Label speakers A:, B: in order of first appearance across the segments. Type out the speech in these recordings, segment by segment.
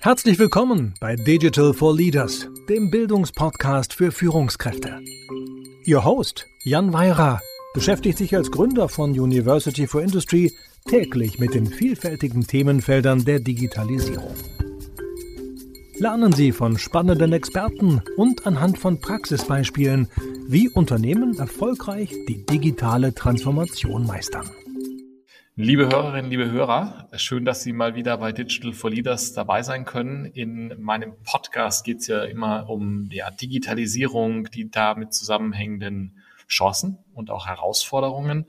A: Herzlich willkommen bei Digital for Leaders, dem Bildungspodcast für Führungskräfte. Ihr Host, Jan Weira, beschäftigt sich als Gründer von University for Industry täglich mit den vielfältigen Themenfeldern der Digitalisierung. Lernen Sie von spannenden Experten und anhand von Praxisbeispielen, wie Unternehmen erfolgreich die digitale Transformation meistern.
B: Liebe Hörerinnen, liebe Hörer, schön, dass Sie mal wieder bei Digital for Leaders dabei sein können. In meinem Podcast geht es ja immer um ja, Digitalisierung, die damit zusammenhängenden Chancen und auch Herausforderungen.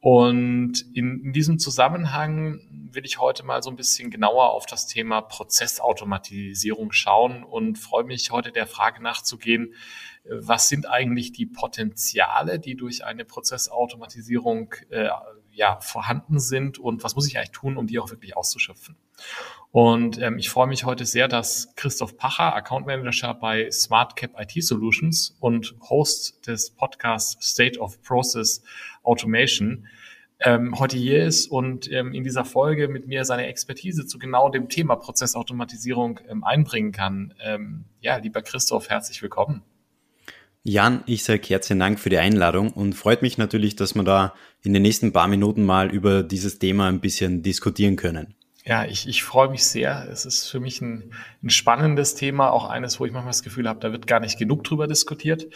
B: Und in, in, diesem Zusammenhang will ich heute mal so ein bisschen genauer auf das Thema Prozessautomatisierung schauen und freue mich heute der Frage nachzugehen, was sind eigentlich die Potenziale, die durch eine Prozessautomatisierung äh, ja, vorhanden sind und was muss ich eigentlich tun, um die auch wirklich auszuschöpfen. Und ähm, ich freue mich heute sehr, dass Christoph Pacher, Account Manager bei SmartCap IT Solutions und Host des Podcasts State of Process Automation, ähm, heute hier ist und ähm, in dieser Folge mit mir seine Expertise zu genau dem Thema Prozessautomatisierung ähm, einbringen kann. Ähm, ja, lieber Christoph, herzlich willkommen.
C: Jan, ich sage herzlichen Dank für die Einladung und freut mich natürlich, dass wir da in den nächsten paar Minuten mal über dieses Thema ein bisschen diskutieren können.
B: Ja, ich, ich freue mich sehr. Es ist für mich ein, ein spannendes Thema, auch eines, wo ich manchmal das Gefühl habe, da wird gar nicht genug drüber diskutiert.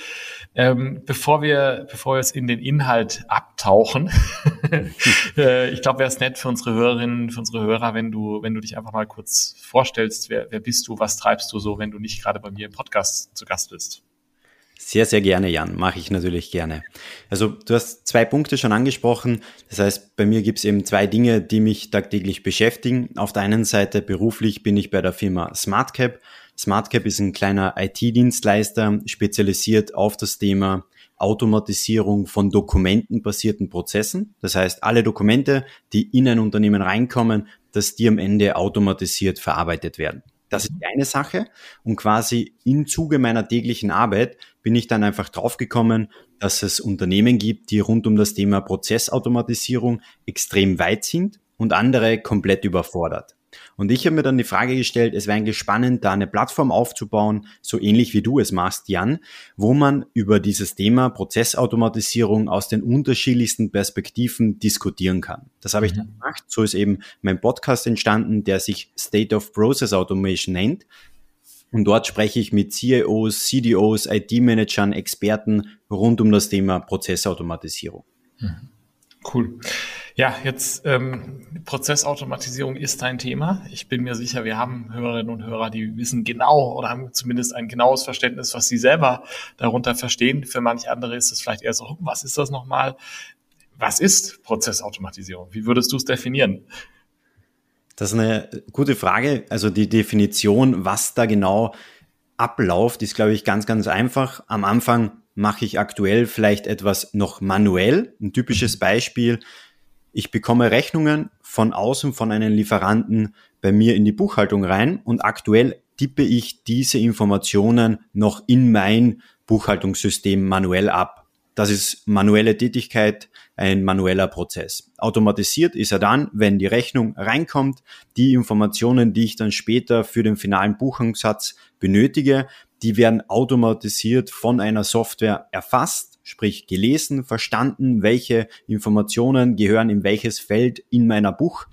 B: Ähm, bevor wir, bevor wir jetzt in den Inhalt abtauchen, äh, ich glaube, wäre es nett für unsere Hörerinnen, für unsere Hörer, wenn du, wenn du dich einfach mal kurz vorstellst, wer, wer bist du, was treibst du so, wenn du nicht gerade bei mir im Podcast zu Gast bist.
C: Sehr, sehr gerne, Jan. Mache ich natürlich gerne. Also du hast zwei Punkte schon angesprochen. Das heißt, bei mir gibt es eben zwei Dinge, die mich tagtäglich beschäftigen. Auf der einen Seite beruflich bin ich bei der Firma SmartCap. SmartCap ist ein kleiner IT-Dienstleister, spezialisiert auf das Thema Automatisierung von dokumentenbasierten Prozessen. Das heißt, alle Dokumente, die in ein Unternehmen reinkommen, dass die am Ende automatisiert verarbeitet werden. Das ist die eine Sache. Und quasi im Zuge meiner täglichen Arbeit bin ich dann einfach draufgekommen, dass es Unternehmen gibt, die rund um das Thema Prozessautomatisierung extrem weit sind und andere komplett überfordert. Und ich habe mir dann die Frage gestellt, es wäre eigentlich spannend, da eine Plattform aufzubauen, so ähnlich wie du es machst, Jan, wo man über dieses Thema Prozessautomatisierung aus den unterschiedlichsten Perspektiven diskutieren kann. Das habe ich dann mhm. gemacht. So ist eben mein Podcast entstanden, der sich State of Process Automation nennt. Und dort spreche ich mit CIOs, CDOs, IT-Managern, Experten rund um das Thema Prozessautomatisierung.
B: Mhm. Cool. Ja, jetzt ähm, Prozessautomatisierung ist ein Thema. Ich bin mir sicher, wir haben Hörerinnen und Hörer, die wissen genau oder haben zumindest ein genaues Verständnis, was sie selber darunter verstehen. Für manche andere ist es vielleicht eher so, was ist das nochmal? Was ist Prozessautomatisierung? Wie würdest du es definieren?
C: Das ist eine gute Frage. Also die Definition, was da genau abläuft, ist, glaube ich, ganz, ganz einfach. Am Anfang mache ich aktuell vielleicht etwas noch manuell. Ein typisches Beispiel ich bekomme Rechnungen von außen von einem Lieferanten bei mir in die Buchhaltung rein und aktuell tippe ich diese Informationen noch in mein Buchhaltungssystem manuell ab. Das ist manuelle Tätigkeit, ein manueller Prozess. Automatisiert ist er dann, wenn die Rechnung reinkommt, die Informationen, die ich dann später für den finalen Buchungssatz benötige, die werden automatisiert von einer Software erfasst sprich gelesen, verstanden, welche Informationen gehören in welches Feld in meiner Buch,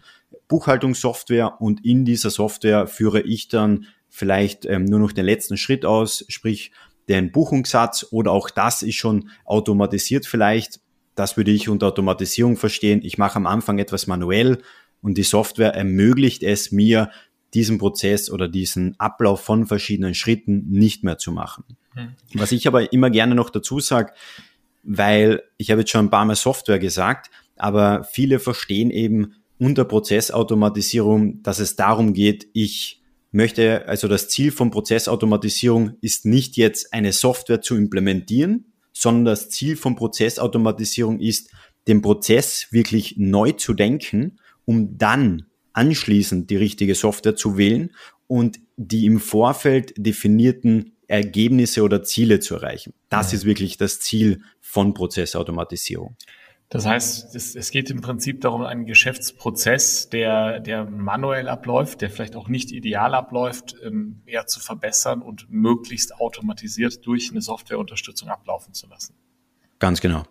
C: Buchhaltungssoftware und in dieser Software führe ich dann vielleicht ähm, nur noch den letzten Schritt aus, sprich den Buchungssatz oder auch das ist schon automatisiert vielleicht. Das würde ich unter Automatisierung verstehen. Ich mache am Anfang etwas manuell und die Software ermöglicht es mir, diesen Prozess oder diesen Ablauf von verschiedenen Schritten nicht mehr zu machen. Mhm. Was ich aber immer gerne noch dazu sage, weil ich habe jetzt schon ein paar Mal Software gesagt, aber viele verstehen eben unter Prozessautomatisierung, dass es darum geht, ich möchte, also das Ziel von Prozessautomatisierung ist nicht jetzt eine Software zu implementieren, sondern das Ziel von Prozessautomatisierung ist, den Prozess wirklich neu zu denken, um dann anschließend die richtige Software zu wählen und die im Vorfeld definierten Ergebnisse oder Ziele zu erreichen. Das ja. ist wirklich das Ziel von Prozessautomatisierung.
B: Das heißt, es, es, geht im Prinzip darum, einen Geschäftsprozess, der, der manuell abläuft, der vielleicht auch nicht ideal abläuft, ähm, eher zu verbessern und möglichst automatisiert durch eine Softwareunterstützung ablaufen zu lassen.
C: Ganz genau.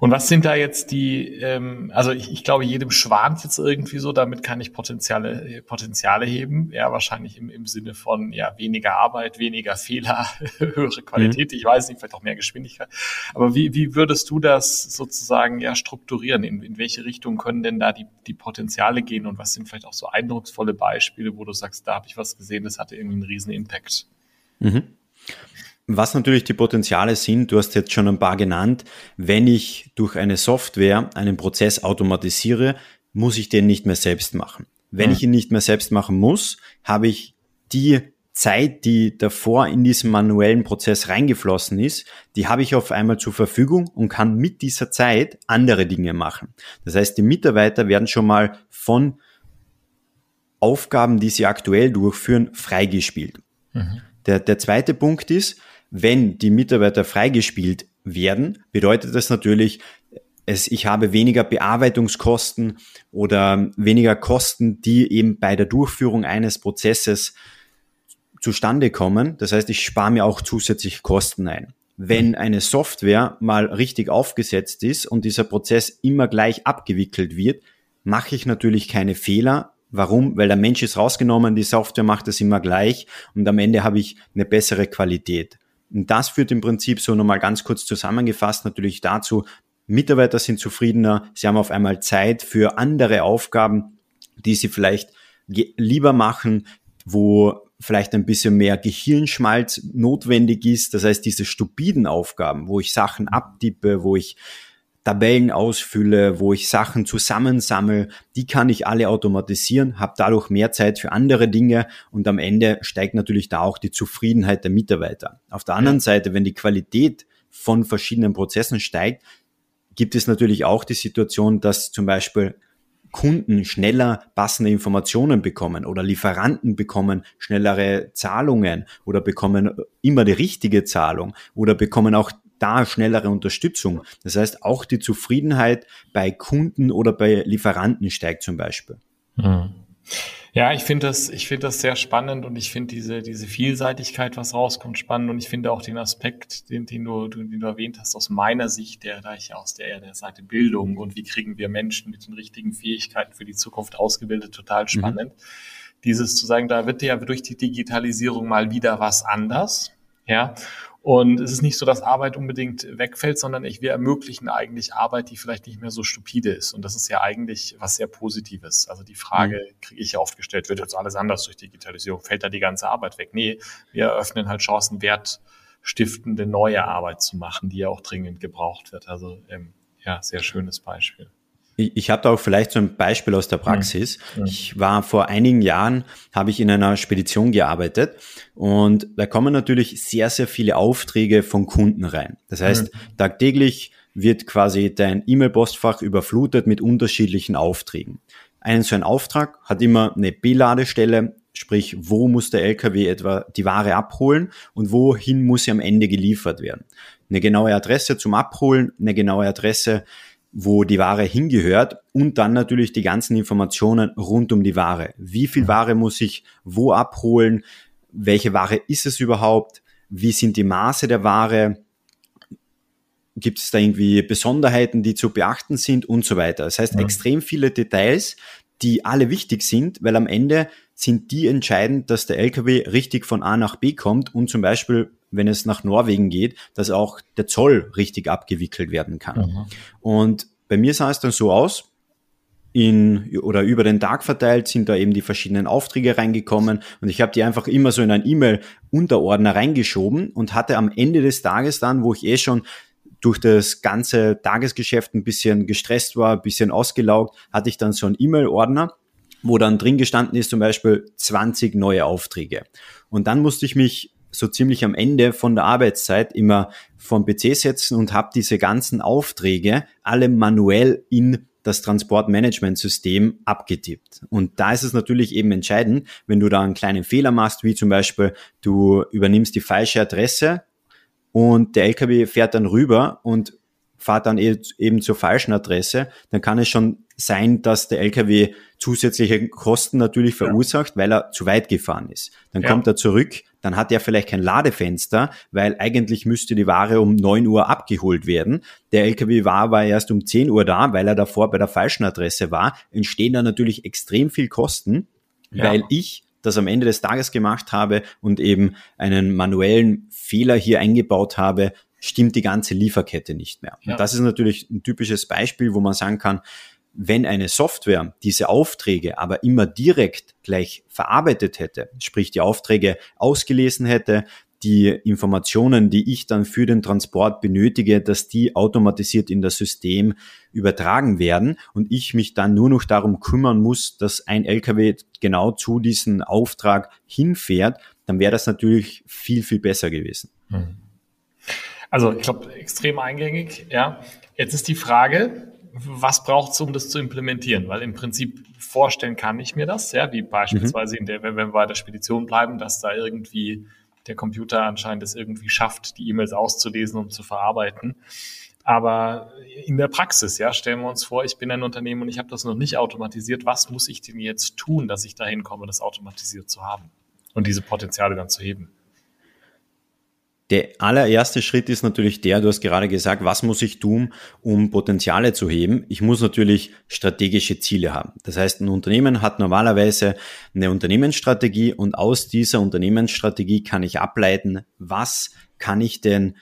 B: Und was sind da jetzt die, ähm, also ich, ich glaube, jedem schwant jetzt irgendwie so, damit kann ich Potenziale, Potenziale heben. Ja, wahrscheinlich im, im Sinne von ja weniger Arbeit, weniger Fehler, höhere Qualität, mhm. ich weiß nicht, vielleicht auch mehr Geschwindigkeit. Aber wie, wie würdest du das sozusagen ja strukturieren? In, in welche Richtung können denn da die, die Potenziale gehen und was sind vielleicht auch so eindrucksvolle Beispiele, wo du sagst, da habe ich was gesehen, das hatte irgendwie einen riesen Impact?
C: Mhm. Was natürlich die Potenziale sind, du hast jetzt schon ein paar genannt, wenn ich durch eine Software einen Prozess automatisiere, muss ich den nicht mehr selbst machen. Wenn mhm. ich ihn nicht mehr selbst machen muss, habe ich die Zeit, die davor in diesen manuellen Prozess reingeflossen ist, die habe ich auf einmal zur Verfügung und kann mit dieser Zeit andere Dinge machen. Das heißt, die Mitarbeiter werden schon mal von Aufgaben, die sie aktuell durchführen, freigespielt. Mhm. Der, der zweite Punkt ist, wenn die Mitarbeiter freigespielt werden, bedeutet das natürlich, es, ich habe weniger Bearbeitungskosten oder weniger Kosten, die eben bei der Durchführung eines Prozesses zustande kommen. Das heißt, ich spare mir auch zusätzlich Kosten ein. Wenn eine Software mal richtig aufgesetzt ist und dieser Prozess immer gleich abgewickelt wird, mache ich natürlich keine Fehler. Warum? Weil der Mensch ist rausgenommen, die Software macht es immer gleich und am Ende habe ich eine bessere Qualität. Und das führt im Prinzip so nochmal ganz kurz zusammengefasst natürlich dazu, Mitarbeiter sind zufriedener, sie haben auf einmal Zeit für andere Aufgaben, die sie vielleicht lieber machen, wo vielleicht ein bisschen mehr Gehirnschmalz notwendig ist. Das heißt, diese stupiden Aufgaben, wo ich Sachen abtippe, wo ich Tabellen ausfülle, wo ich Sachen zusammensammle, die kann ich alle automatisieren, habe dadurch mehr Zeit für andere Dinge und am Ende steigt natürlich da auch die Zufriedenheit der Mitarbeiter. Auf der anderen Seite, wenn die Qualität von verschiedenen Prozessen steigt, gibt es natürlich auch die Situation, dass zum Beispiel Kunden schneller passende Informationen bekommen oder Lieferanten bekommen schnellere Zahlungen oder bekommen immer die richtige Zahlung oder bekommen auch da schnellere Unterstützung. Das heißt, auch die Zufriedenheit bei Kunden oder bei Lieferanten steigt zum Beispiel.
B: Hm. Ja, ich finde das, ich finde das sehr spannend und ich finde diese, diese Vielseitigkeit, was rauskommt, spannend und ich finde auch den Aspekt, den, den du, den du erwähnt hast, aus meiner Sicht, der, da ich aus der, der Seite Bildung und wie kriegen wir Menschen mit den richtigen Fähigkeiten für die Zukunft ausgebildet, total mhm. spannend. Mhm. Dieses zu sagen, da wird ja durch die Digitalisierung mal wieder was anders. Ja, und es ist nicht so, dass Arbeit unbedingt wegfällt, sondern ich, wir ermöglichen eigentlich Arbeit, die vielleicht nicht mehr so stupide ist. Und das ist ja eigentlich was sehr Positives. Also die Frage mhm. kriege ich ja oft gestellt, wird jetzt alles anders durch Digitalisierung? Fällt da die ganze Arbeit weg? Nee, wir eröffnen halt Chancen, wertstiftende neue Arbeit zu machen, die ja auch dringend gebraucht wird. Also ähm, ja, sehr schönes Beispiel.
C: Ich, ich habe da auch vielleicht so ein Beispiel aus der Praxis. Mhm. Ich war vor einigen Jahren, habe ich in einer Spedition gearbeitet und da kommen natürlich sehr, sehr viele Aufträge von Kunden rein. Das heißt, mhm. tagtäglich wird quasi dein E-Mail-Postfach überflutet mit unterschiedlichen Aufträgen. Einen so ein Auftrag hat immer eine B-Ladestelle, sprich, wo muss der LKW etwa die Ware abholen und wohin muss sie am Ende geliefert werden. Eine genaue Adresse zum Abholen, eine genaue Adresse wo die Ware hingehört und dann natürlich die ganzen Informationen rund um die Ware. Wie viel Ware muss ich wo abholen? Welche Ware ist es überhaupt? Wie sind die Maße der Ware? Gibt es da irgendwie Besonderheiten, die zu beachten sind und so weiter? Das heißt, ja. extrem viele Details, die alle wichtig sind, weil am Ende sind die entscheidend, dass der LKW richtig von A nach B kommt und zum Beispiel wenn es nach Norwegen geht, dass auch der Zoll richtig abgewickelt werden kann. Mhm. Und bei mir sah es dann so aus, in oder über den Tag verteilt sind da eben die verschiedenen Aufträge reingekommen und ich habe die einfach immer so in ein E-Mail-Unterordner reingeschoben und hatte am Ende des Tages dann, wo ich eh schon durch das ganze Tagesgeschäft ein bisschen gestresst war, ein bisschen ausgelaugt, hatte ich dann so einen E-Mail-Ordner, wo dann drin gestanden ist zum Beispiel 20 neue Aufträge. Und dann musste ich mich so ziemlich am Ende von der Arbeitszeit immer vom PC setzen und habe diese ganzen Aufträge alle manuell in das Transportmanagementsystem abgetippt. Und da ist es natürlich eben entscheidend, wenn du da einen kleinen Fehler machst, wie zum Beispiel du übernimmst die falsche Adresse und der LKW fährt dann rüber und fahrt dann e-, eben zur falschen Adresse, dann kann es schon sein, dass der LKW zusätzliche Kosten natürlich verursacht, ja. weil er zu weit gefahren ist. Dann ja. kommt er zurück, dann hat er vielleicht kein Ladefenster, weil eigentlich müsste die Ware um neun Uhr abgeholt werden. Der LKW war aber erst um zehn Uhr da, weil er davor bei der falschen Adresse war. Entstehen da natürlich extrem viel Kosten, ja. weil ich das am Ende des Tages gemacht habe und eben einen manuellen Fehler hier eingebaut habe, stimmt die ganze Lieferkette nicht mehr. Und das ist natürlich ein typisches Beispiel, wo man sagen kann, wenn eine Software diese Aufträge aber immer direkt gleich verarbeitet hätte, sprich die Aufträge ausgelesen hätte, die Informationen, die ich dann für den Transport benötige, dass die automatisiert in das System übertragen werden und ich mich dann nur noch darum kümmern muss, dass ein LKW genau zu diesem Auftrag hinfährt, dann wäre das natürlich viel, viel besser gewesen. Mhm.
B: Also ich glaube, extrem eingängig. Ja. Jetzt ist die Frage, was braucht es, um das zu implementieren? Weil im Prinzip vorstellen kann ich mir das, ja, wie beispielsweise mhm. in der, wenn wir bei der Spedition bleiben, dass da irgendwie der Computer anscheinend es irgendwie schafft, die E-Mails auszulesen und zu verarbeiten. Aber in der Praxis, ja, stellen wir uns vor, ich bin ein Unternehmen und ich habe das noch nicht automatisiert. Was muss ich denn jetzt tun, dass ich dahin komme, das automatisiert zu haben und diese Potenziale dann zu heben?
C: Der allererste Schritt ist natürlich der, du hast gerade gesagt, was muss ich tun, um Potenziale zu heben? Ich muss natürlich strategische Ziele haben. Das heißt, ein Unternehmen hat normalerweise eine Unternehmensstrategie und aus dieser Unternehmensstrategie kann ich ableiten, was kann ich denn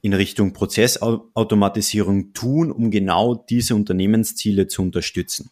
C: in Richtung Prozessautomatisierung tun, um genau diese Unternehmensziele zu unterstützen.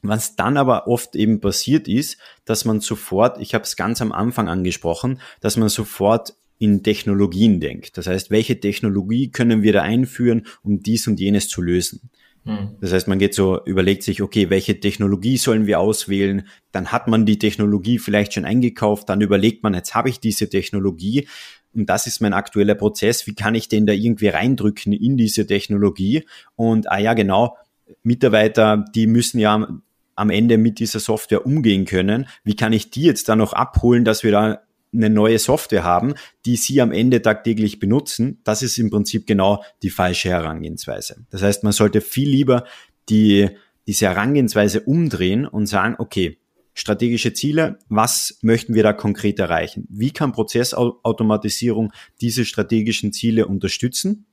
C: Was dann aber oft eben passiert ist, dass man sofort, ich habe es ganz am Anfang angesprochen, dass man sofort in Technologien denkt. Das heißt, welche Technologie können wir da einführen, um dies und jenes zu lösen? Hm. Das heißt, man geht so, überlegt sich, okay, welche Technologie sollen wir auswählen? Dann hat man die Technologie vielleicht schon eingekauft, dann überlegt man, jetzt habe ich diese Technologie und das ist mein aktueller Prozess. Wie kann ich den da irgendwie reindrücken in diese Technologie? Und ah ja, genau, Mitarbeiter, die müssen ja am Ende mit dieser Software umgehen können. Wie kann ich die jetzt da noch abholen, dass wir da eine neue Software haben, die sie am Ende tagtäglich benutzen, das ist im Prinzip genau die falsche Herangehensweise. Das heißt, man sollte viel lieber die, diese Herangehensweise umdrehen und sagen, okay, strategische Ziele, was möchten wir da konkret erreichen? Wie kann Prozessautomatisierung diese strategischen Ziele unterstützen?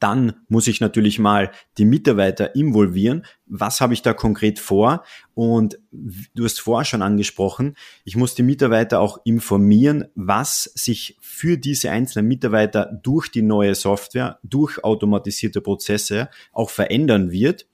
C: Dann muss ich natürlich mal die Mitarbeiter involvieren. Was habe ich da konkret vor? Und du hast vorher schon angesprochen, ich muss die Mitarbeiter auch informieren, was sich für diese einzelnen Mitarbeiter durch die neue Software, durch automatisierte Prozesse auch verändern wird.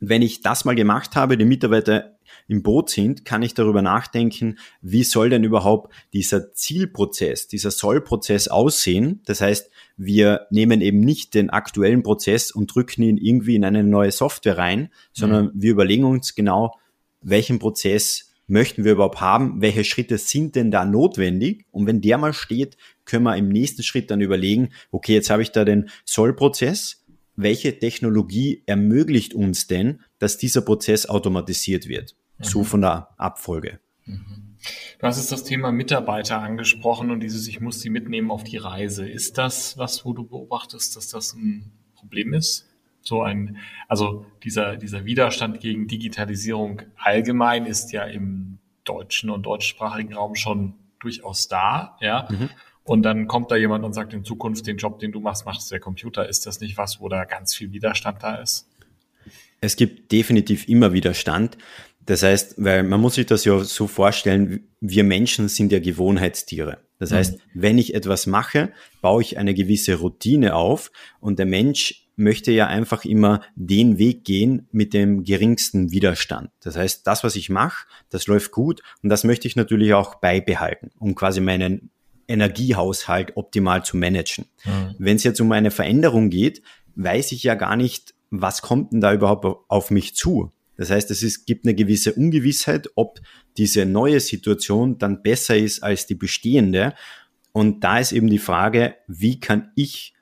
C: Wenn ich das mal gemacht habe, die Mitarbeiter im Boot sind, kann ich darüber nachdenken, wie soll denn überhaupt dieser Zielprozess, dieser Sollprozess aussehen. Das heißt, wir nehmen eben nicht den aktuellen Prozess und drücken ihn irgendwie in eine neue Software rein, sondern mhm. wir überlegen uns genau, welchen Prozess möchten wir überhaupt haben, welche Schritte sind denn da notwendig und wenn der mal steht, können wir im nächsten Schritt dann überlegen, okay, jetzt habe ich da den Sollprozess, welche Technologie ermöglicht uns denn, dass dieser Prozess automatisiert wird? Mhm. So von der Abfolge.
B: Mhm. Du hast jetzt das Thema Mitarbeiter angesprochen und dieses, ich muss sie mitnehmen auf die Reise. Ist das was, wo du beobachtest, dass das ein Problem ist? So ein, also dieser, dieser Widerstand gegen Digitalisierung allgemein ist ja im deutschen und deutschsprachigen Raum schon durchaus da, ja. Mhm. Und dann kommt da jemand und sagt, in Zukunft den Job, den du machst, macht der Computer. Ist das nicht was, wo da ganz viel Widerstand da ist?
C: Es gibt definitiv immer Widerstand. Das heißt, weil man muss sich das ja so vorstellen, wir Menschen sind ja Gewohnheitstiere. Das mhm. heißt, wenn ich etwas mache, baue ich eine gewisse Routine auf und der Mensch möchte ja einfach immer den Weg gehen mit dem geringsten Widerstand. Das heißt, das, was ich mache, das läuft gut und das möchte ich natürlich auch beibehalten, um quasi meinen Energiehaushalt optimal zu managen. Mhm. Wenn es jetzt um eine Veränderung geht, weiß ich ja gar nicht, was kommt denn da überhaupt auf mich zu? Das heißt, es ist, gibt eine gewisse Ungewissheit, ob diese neue Situation dann besser ist als die bestehende. Und da ist eben die Frage, wie kann ich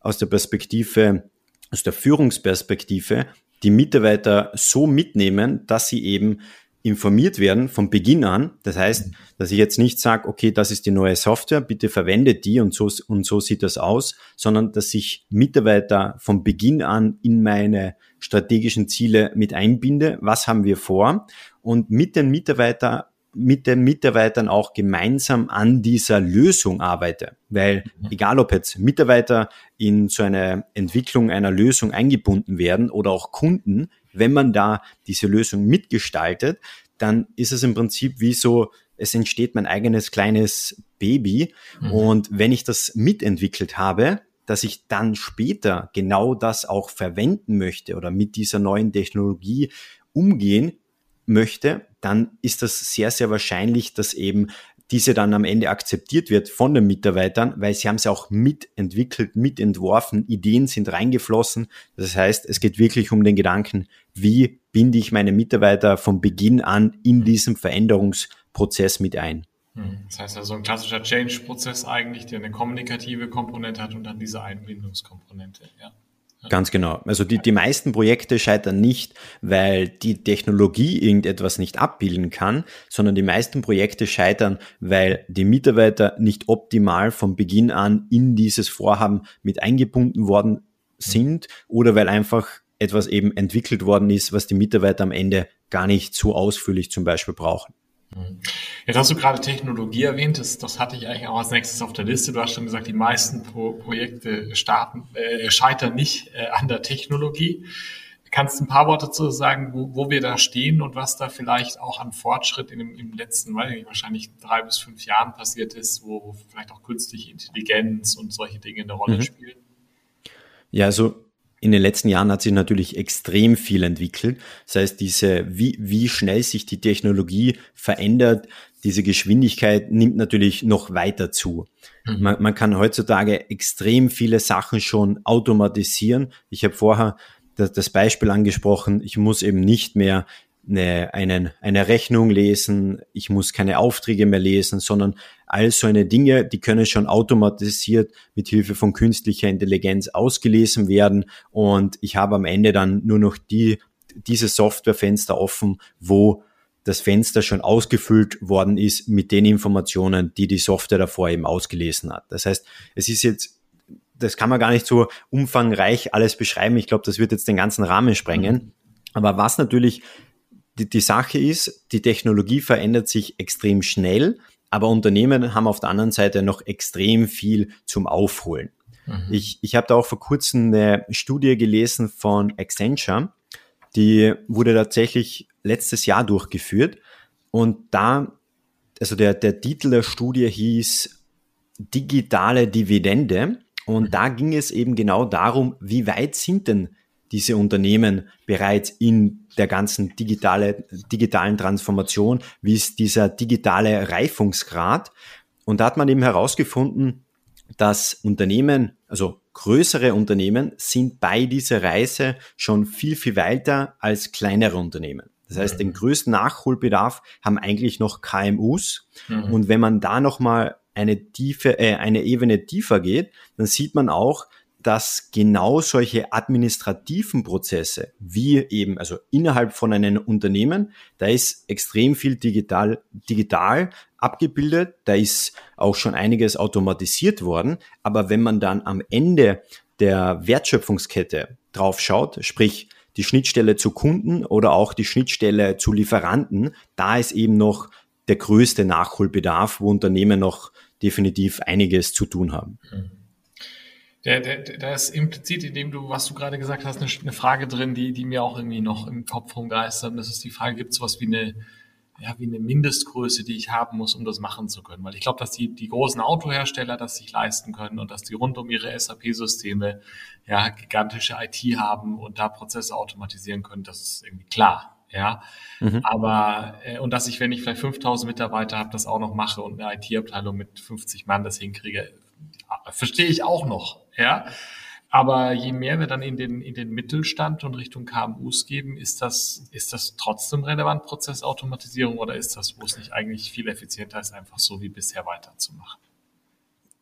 C: aus der Perspektive, aus der Führungsperspektive die Mitarbeiter so mitnehmen, dass sie eben informiert werden von Beginn an. Das heißt, dass ich jetzt nicht sage, okay, das ist die neue Software, bitte verwendet die und so, und so sieht das aus, sondern dass ich Mitarbeiter von Beginn an in meine strategischen Ziele mit einbinde. Was haben wir vor? Und mit den Mitarbeitern mit den Mitarbeitern auch gemeinsam an dieser Lösung arbeite. Weil mhm. egal ob jetzt Mitarbeiter in so eine Entwicklung einer Lösung eingebunden werden oder auch Kunden, wenn man da diese Lösung mitgestaltet, dann ist es im Prinzip wie so, es entsteht mein eigenes kleines Baby. Mhm. Und wenn ich das mitentwickelt habe, dass ich dann später genau das auch verwenden möchte oder mit dieser neuen Technologie umgehen möchte, dann ist das sehr, sehr wahrscheinlich, dass eben diese dann am Ende akzeptiert wird von den Mitarbeitern, weil sie haben es auch mitentwickelt, mitentworfen, Ideen sind reingeflossen. Das heißt, es geht wirklich um den Gedanken, wie binde ich meine Mitarbeiter von Beginn an in diesem Veränderungsprozess mit ein.
B: Hm. Das heißt also ein klassischer Change-Prozess eigentlich, der eine kommunikative Komponente hat und dann diese Einbindungskomponente, ja.
C: Ganz genau. Also die, die meisten Projekte scheitern nicht, weil die Technologie irgendetwas nicht abbilden kann, sondern die meisten Projekte scheitern, weil die Mitarbeiter nicht optimal von Beginn an in dieses Vorhaben mit eingebunden worden sind oder weil einfach etwas eben entwickelt worden ist, was die Mitarbeiter am Ende gar nicht so ausführlich zum Beispiel brauchen.
B: Jetzt hast du gerade Technologie erwähnt, das, das hatte ich eigentlich auch als nächstes auf der Liste. Du hast schon gesagt, die meisten Pro Projekte starten, äh, scheitern nicht äh, an der Technologie. Kannst du ein paar Worte dazu sagen, wo, wo wir da stehen und was da vielleicht auch an Fortschritt in dem, im letzten, weiß nicht, wahrscheinlich drei bis fünf Jahren passiert ist, wo vielleicht auch künstliche Intelligenz und solche Dinge eine Rolle mhm. spielen?
C: Ja, also in den letzten Jahren hat sich natürlich extrem viel entwickelt. Das heißt, diese, wie, wie schnell sich die Technologie verändert, diese Geschwindigkeit nimmt natürlich noch weiter zu. Mhm. Man, man kann heutzutage extrem viele Sachen schon automatisieren. Ich habe vorher das, das Beispiel angesprochen, ich muss eben nicht mehr eine, einen, eine Rechnung lesen, ich muss keine Aufträge mehr lesen, sondern all so eine Dinge, die können schon automatisiert mit Hilfe von künstlicher Intelligenz ausgelesen werden und ich habe am Ende dann nur noch die, diese Softwarefenster offen, wo das Fenster schon ausgefüllt worden ist mit den Informationen, die die Software davor eben ausgelesen hat. Das heißt, es ist jetzt, das kann man gar nicht so umfangreich alles beschreiben. Ich glaube, das wird jetzt den ganzen Rahmen sprengen. Aber was natürlich die, die Sache ist, die Technologie verändert sich extrem schnell, aber Unternehmen haben auf der anderen Seite noch extrem viel zum Aufholen. Mhm. Ich, ich habe da auch vor kurzem eine Studie gelesen von Accenture, die wurde tatsächlich letztes Jahr durchgeführt und da, also der, der Titel der Studie hieß digitale Dividende und mhm. da ging es eben genau darum, wie weit sind denn diese Unternehmen bereits in der ganzen digitale, digitalen Transformation, wie ist dieser digitale Reifungsgrad. Und da hat man eben herausgefunden, dass Unternehmen, also größere Unternehmen, sind bei dieser Reise schon viel, viel weiter als kleinere Unternehmen. Das heißt, den größten Nachholbedarf haben eigentlich noch KMUs. Mhm. Und wenn man da nochmal eine tiefe, äh, eine Ebene tiefer geht, dann sieht man auch, dass genau solche administrativen Prozesse, wie eben, also innerhalb von einem Unternehmen, da ist extrem viel digital, digital abgebildet, da ist auch schon einiges automatisiert worden, aber wenn man dann am Ende der Wertschöpfungskette drauf schaut, sprich die Schnittstelle zu Kunden oder auch die Schnittstelle zu Lieferanten, da ist eben noch der größte Nachholbedarf, wo Unternehmen noch definitiv einiges zu tun haben. Mhm.
B: Der, der, da ist implizit, in dem du, was du gerade gesagt hast, eine, eine, Frage drin, die, die mir auch irgendwie noch im Kopf rumgeistert. Und das ist die Frage, gibt es was wie eine, ja, wie eine Mindestgröße, die ich haben muss, um das machen zu können? Weil ich glaube, dass die, die großen Autohersteller das sich leisten können und dass die rund um ihre SAP-Systeme ja gigantische IT haben und da Prozesse automatisieren können, das ist irgendwie klar. Ja, mhm. aber äh, und dass ich, wenn ich vielleicht 5000 Mitarbeiter habe, das auch noch mache und eine IT-Abteilung mit 50 Mann das hinkriege, verstehe ich auch noch. Ja. Aber je mehr wir dann in den, in den Mittelstand und Richtung KMUs geben, ist das, ist das trotzdem relevant, Prozessautomatisierung, oder ist das, wo es nicht eigentlich viel effizienter ist, einfach so wie bisher weiterzumachen?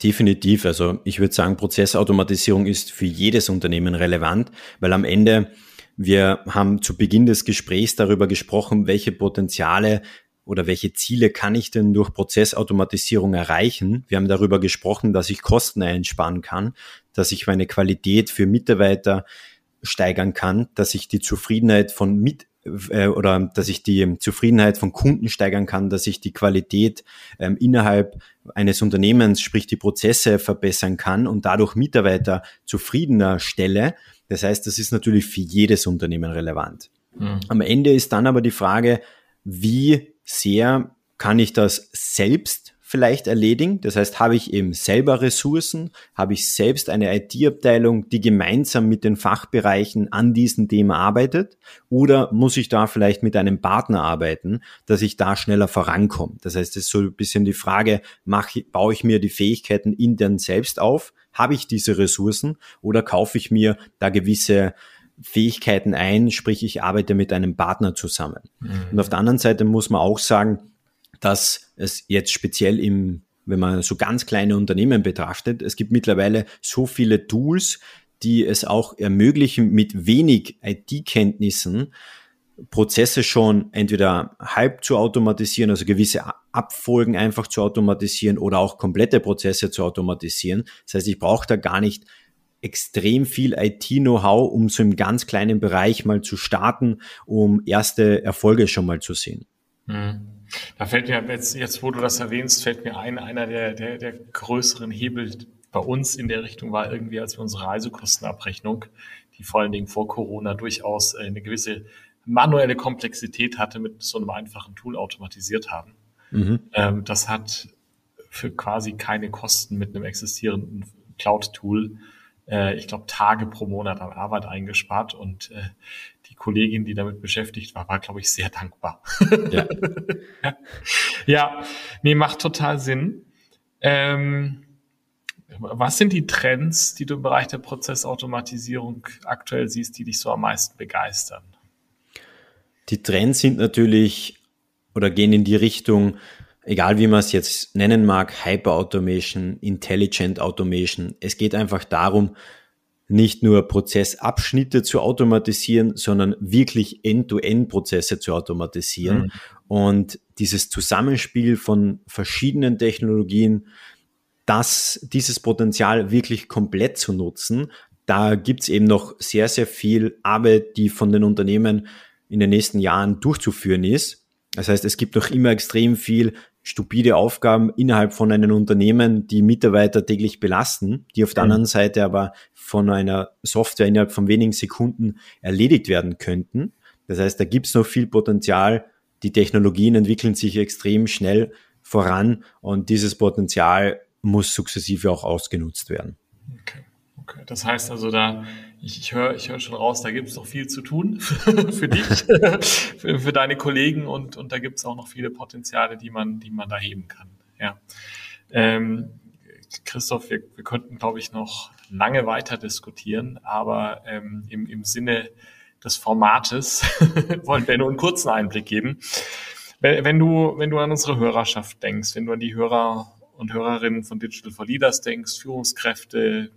C: Definitiv. Also ich würde sagen, Prozessautomatisierung ist für jedes Unternehmen relevant, weil am Ende Wir haben zu Beginn des Gesprächs darüber gesprochen, welche Potenziale oder welche Ziele kann ich denn durch Prozessautomatisierung erreichen? Wir haben darüber gesprochen, dass ich Kosten einsparen kann, dass ich meine Qualität für Mitarbeiter steigern kann, dass ich die Zufriedenheit von mit äh, oder dass ich die Zufriedenheit von Kunden steigern kann, dass ich die Qualität ähm, innerhalb eines Unternehmens, sprich die Prozesse verbessern kann und dadurch Mitarbeiter zufriedener stelle. Das heißt, das ist natürlich für jedes Unternehmen relevant. Mhm. Am Ende ist dann aber die Frage, wie sehr kann ich das selbst vielleicht erledigen. Das heißt, habe ich eben selber Ressourcen, habe ich selbst eine IT-Abteilung, die gemeinsam mit den Fachbereichen an diesem Thema arbeitet, oder muss ich da vielleicht mit einem Partner arbeiten, dass ich da schneller vorankomme? Das heißt, es ist so ein bisschen die Frage, mache, baue ich mir die Fähigkeiten intern selbst auf? Habe ich diese Ressourcen oder kaufe ich mir da gewisse Fähigkeiten ein, sprich ich arbeite mit einem Partner zusammen. Mhm. Und auf der anderen Seite muss man auch sagen, dass es jetzt speziell im, wenn man so ganz kleine Unternehmen betrachtet, es gibt mittlerweile so viele Tools, die es auch ermöglichen, mit wenig IT-Kenntnissen Prozesse schon entweder halb zu automatisieren, also gewisse Abfolgen einfach zu automatisieren oder auch komplette Prozesse zu automatisieren. Das heißt, ich brauche da gar nicht extrem viel IT-Know-how, um so im ganz kleinen Bereich mal zu starten, um erste Erfolge schon mal zu sehen.
B: Mhm. Da fällt mir jetzt, jetzt wo du das erwähnst, fällt mir ein, einer der, der, der größeren Hebel bei uns in der Richtung war irgendwie, als wir unsere Reisekostenabrechnung, die vor allen Dingen vor Corona durchaus äh, eine gewisse manuelle Komplexität hatte, mit so einem einfachen Tool automatisiert haben. Mhm. Ähm, das hat für quasi keine Kosten mit einem existierenden Cloud-Tool, äh, ich glaube, Tage pro Monat an Arbeit eingespart und äh, Kollegin, die damit beschäftigt war, war, glaube ich, sehr dankbar. Ja. ja, nee, macht total Sinn. Ähm, was sind die Trends, die du im Bereich der Prozessautomatisierung aktuell siehst, die dich so am meisten begeistern?
C: Die Trends sind natürlich oder gehen in die Richtung, egal wie man es jetzt nennen mag, Hyper Automation, Intelligent Automation. Es geht einfach darum, nicht nur Prozessabschnitte zu automatisieren, sondern wirklich End-to-End-Prozesse zu automatisieren. Mhm. Und dieses Zusammenspiel von verschiedenen Technologien, das, dieses Potenzial wirklich komplett zu nutzen, da gibt's eben noch sehr, sehr viel Arbeit, die von den Unternehmen in den nächsten Jahren durchzuführen ist. Das heißt, es gibt noch immer extrem viel stupide Aufgaben innerhalb von einem Unternehmen, die Mitarbeiter täglich belasten, die auf der mhm. anderen Seite aber von einer Software innerhalb von wenigen Sekunden erledigt werden könnten. Das heißt, da gibt es noch viel Potenzial. Die Technologien entwickeln sich extrem schnell voran und dieses Potenzial muss sukzessive auch ausgenutzt werden.
B: Okay. Okay, das heißt also da, ich, ich höre ich hör schon raus, da gibt es noch viel zu tun für dich, für, für, deine Kollegen und, und da gibt es auch noch viele Potenziale, die man, die man da heben kann. Ja. Ähm, Christoph, wir, wir könnten, glaube ich, noch lange weiter diskutieren, aber ähm, im, im Sinne des Formates wollen wir nur einen kurzen Einblick geben. Wenn, wenn, du, wenn du an unsere Hörerschaft denkst, wenn du an die Hörer und Hörerinnen von Digital for Leaders denkst, Führungskräfte,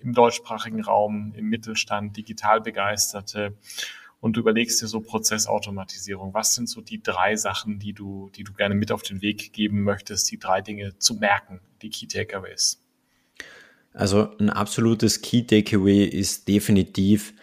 B: im deutschsprachigen Raum, im Mittelstand, digital begeisterte und du überlegst dir so Prozessautomatisierung. Was sind so die drei Sachen, die du, die du gerne mit auf den Weg geben möchtest, die drei Dinge zu merken, die Key Takeaways?
C: Also ein absolutes Key Takeaway ist definitiv,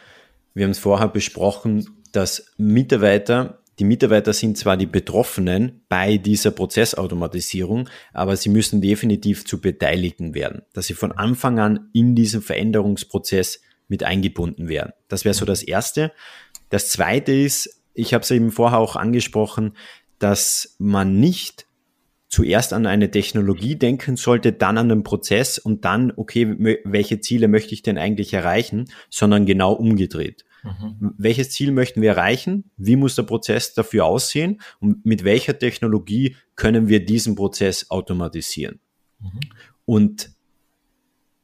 C: wir haben es vorher besprochen, dass Mitarbeiter die Mitarbeiter sind zwar die Betroffenen bei dieser Prozessautomatisierung, aber sie müssen definitiv zu Beteiligten werden, dass sie von Anfang an in diesen Veränderungsprozess mit eingebunden werden. Das wäre so das Erste. Das Zweite ist, ich habe es eben vorher auch angesprochen, dass man nicht zuerst an eine Technologie denken sollte, dann an den Prozess und dann, okay, welche Ziele möchte ich denn eigentlich erreichen, sondern genau umgedreht. Mhm. Welches Ziel möchten wir erreichen? Wie muss der Prozess dafür aussehen? Und mit welcher Technologie können wir diesen Prozess automatisieren? Mhm. Und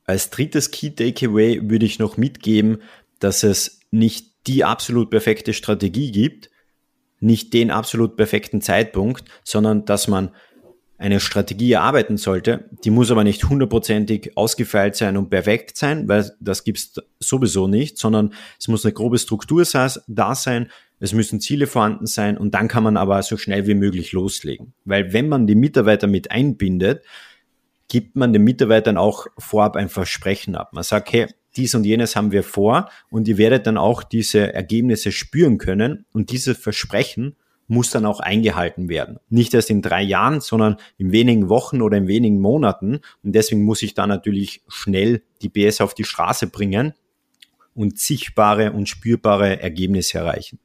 C: als drittes Key Takeaway würde ich noch mitgeben, dass es nicht die absolut perfekte Strategie gibt, nicht den absolut perfekten Zeitpunkt, sondern dass man eine Strategie erarbeiten sollte, die muss aber nicht hundertprozentig ausgefeilt sein und perfekt sein, weil das gibt's sowieso nicht, sondern es muss eine grobe Struktur da sein, es müssen Ziele vorhanden sein und dann kann man aber so schnell wie möglich loslegen. Weil wenn man die Mitarbeiter mit einbindet, gibt man den Mitarbeitern auch vorab ein Versprechen ab. Man sagt, hey, dies und jenes haben wir vor und ihr werdet dann auch diese Ergebnisse spüren können und dieses Versprechen muss dann auch eingehalten werden. Nicht erst in drei Jahren, sondern in wenigen Wochen oder in wenigen Monaten. Und deswegen muss ich da natürlich schnell die BS auf die Straße bringen und sichtbare und spürbare Ergebnisse erreichen.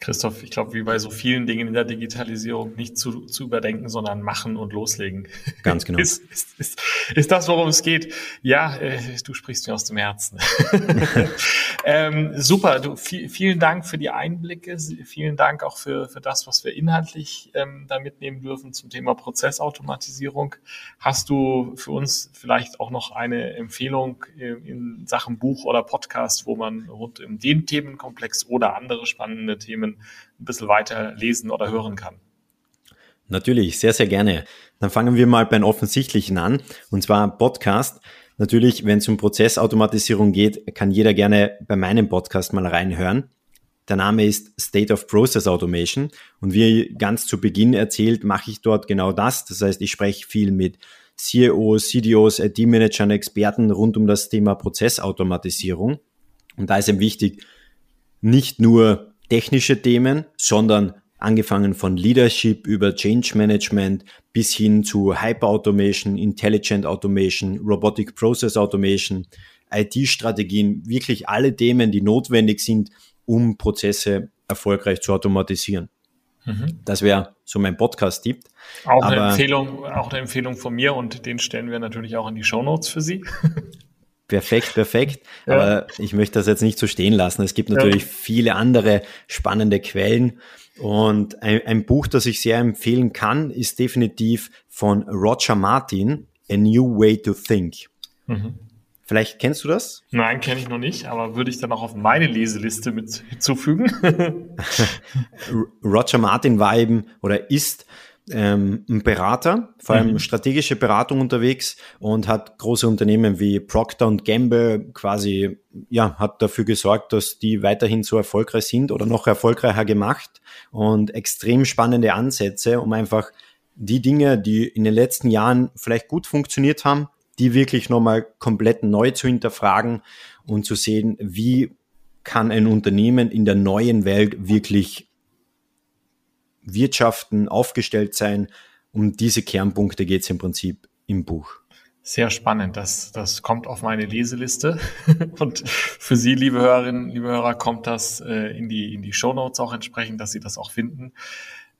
B: Christoph, ich glaube, wie bei so vielen Dingen in der Digitalisierung, nicht zu, zu überdenken, sondern machen und loslegen.
C: Ganz genau.
B: ist, ist, ist, ist das, worum es geht. Ja, äh, du sprichst mir aus dem Herzen. ähm, super, du, viel, vielen Dank für die Einblicke, vielen Dank auch für, für das, was wir inhaltlich ähm, da mitnehmen dürfen zum Thema Prozessautomatisierung. Hast du für uns vielleicht auch noch eine Empfehlung in, in Sachen Buch oder Podcast, wo man rund um den Themenkomplex oder andere spannende Themen Themen ein bisschen weiter lesen oder hören kann.
C: Natürlich, sehr, sehr gerne. Dann fangen wir mal beim Offensichtlichen an, und zwar Podcast. Natürlich, wenn es um Prozessautomatisierung geht, kann jeder gerne bei meinem Podcast mal reinhören. Der Name ist State of Process Automation und wie ganz zu Beginn erzählt, mache ich dort genau das. Das heißt, ich spreche viel mit CEOs, CDOs, IT-Managern, Experten rund um das Thema Prozessautomatisierung. Und da ist eben wichtig, nicht nur technische Themen, sondern angefangen von Leadership über Change Management bis hin zu Hyper Automation, Intelligent Automation, Robotic Process Automation, IT-Strategien, wirklich alle Themen, die notwendig sind, um Prozesse erfolgreich zu automatisieren. Mhm. Das wäre so mein Podcast-Tipp.
B: Auch eine Empfehlung, auch eine Empfehlung von mir und den stellen wir natürlich auch in die Show Notes für Sie.
C: Perfekt, perfekt. Ja. Aber ich möchte das jetzt nicht so stehen lassen. Es gibt natürlich ja. viele andere spannende Quellen. Und ein, ein, Buch, das ich sehr empfehlen kann, ist definitiv von Roger Martin, A New Way to Think. Mhm. Vielleicht kennst du das?
B: Nein, kenne ich noch nicht, aber würde ich dann auch auf meine Leseliste mit hinzufügen.
C: Roger Martin war eben oder ist ähm, ein Berater, vor allem mhm. strategische Beratung unterwegs und hat große Unternehmen wie Procter Gamble quasi, ja, hat dafür gesorgt, dass die weiterhin so erfolgreich sind oder noch erfolgreicher gemacht und extrem spannende Ansätze, um einfach die Dinge, die in den letzten Jahren vielleicht gut funktioniert haben, die wirklich nochmal komplett neu zu hinterfragen und zu sehen, wie kann ein Unternehmen in der neuen Welt wirklich wirtschaften, aufgestellt sein. Um diese Kernpunkte geht es im Prinzip im Buch.
B: Sehr spannend. Das, das kommt auf meine Leseliste. Und für Sie, liebe Hörerinnen, liebe Hörer, kommt das äh, in die, in die Show Notes auch entsprechend, dass Sie das auch finden.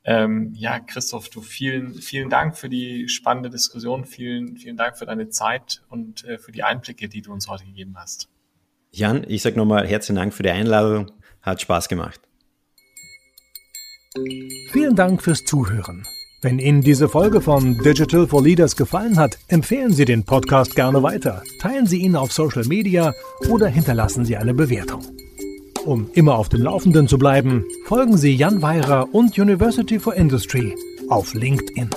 B: Ähm, ja, Christoph, du vielen, vielen Dank für die spannende Diskussion. Vielen, vielen Dank für deine Zeit und äh, für die Einblicke, die du uns heute gegeben hast.
C: Jan, ich sage nochmal herzlichen Dank für die Einladung. Hat Spaß gemacht.
A: Vielen Dank fürs Zuhören. Wenn Ihnen diese Folge von Digital for Leaders gefallen hat, empfehlen Sie den Podcast gerne weiter, teilen Sie ihn auf Social Media oder hinterlassen Sie eine Bewertung. Um immer auf dem Laufenden zu bleiben, folgen Sie Jan Weirer und University for Industry auf LinkedIn.